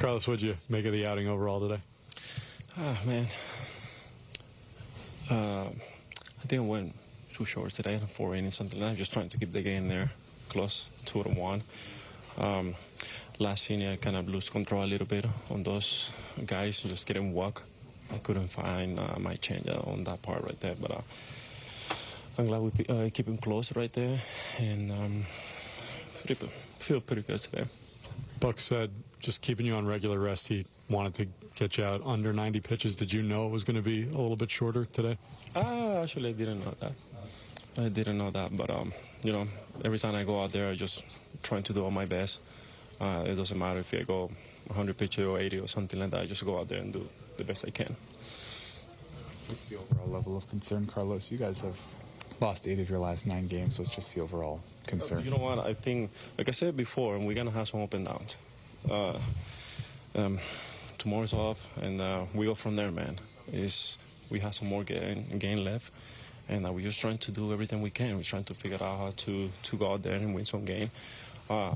Carlos, what'd you make of the outing overall today? Ah, man. Uh, I think I went two shorts today, four innings, something like that. I'm just trying to keep the game there close, two to one. Um, last inning, I kind of lose control a little bit on those guys, just getting walk. I couldn't find uh, my change on that part right there, but uh, I'm glad we uh, keep him close right there, and um, pretty, feel pretty good today. Buck said just keeping you on regular rest. He wanted to get you out under 90 pitches. Did you know it was going to be a little bit shorter today? Uh, actually, I didn't know that. I didn't know that, but um, you know, every time I go out there, I just trying to do all my best. Uh, it doesn't matter if I go 100 pitches or 80 or something like that. I just go out there and do the best I can. What's the overall level of concern, Carlos? You guys have lost eight of your last nine games. What's just the overall concern? You know what? I think, like I said before, we're gonna have some up and downs. Uh, um, tomorrow's off, and uh, we go from there, man. Is we have some more game, game left, and uh, we're just trying to do everything we can. We're trying to figure out how to to go out there and win some game. Uh,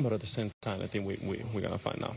but at the same time, I think we, we we're gonna find out.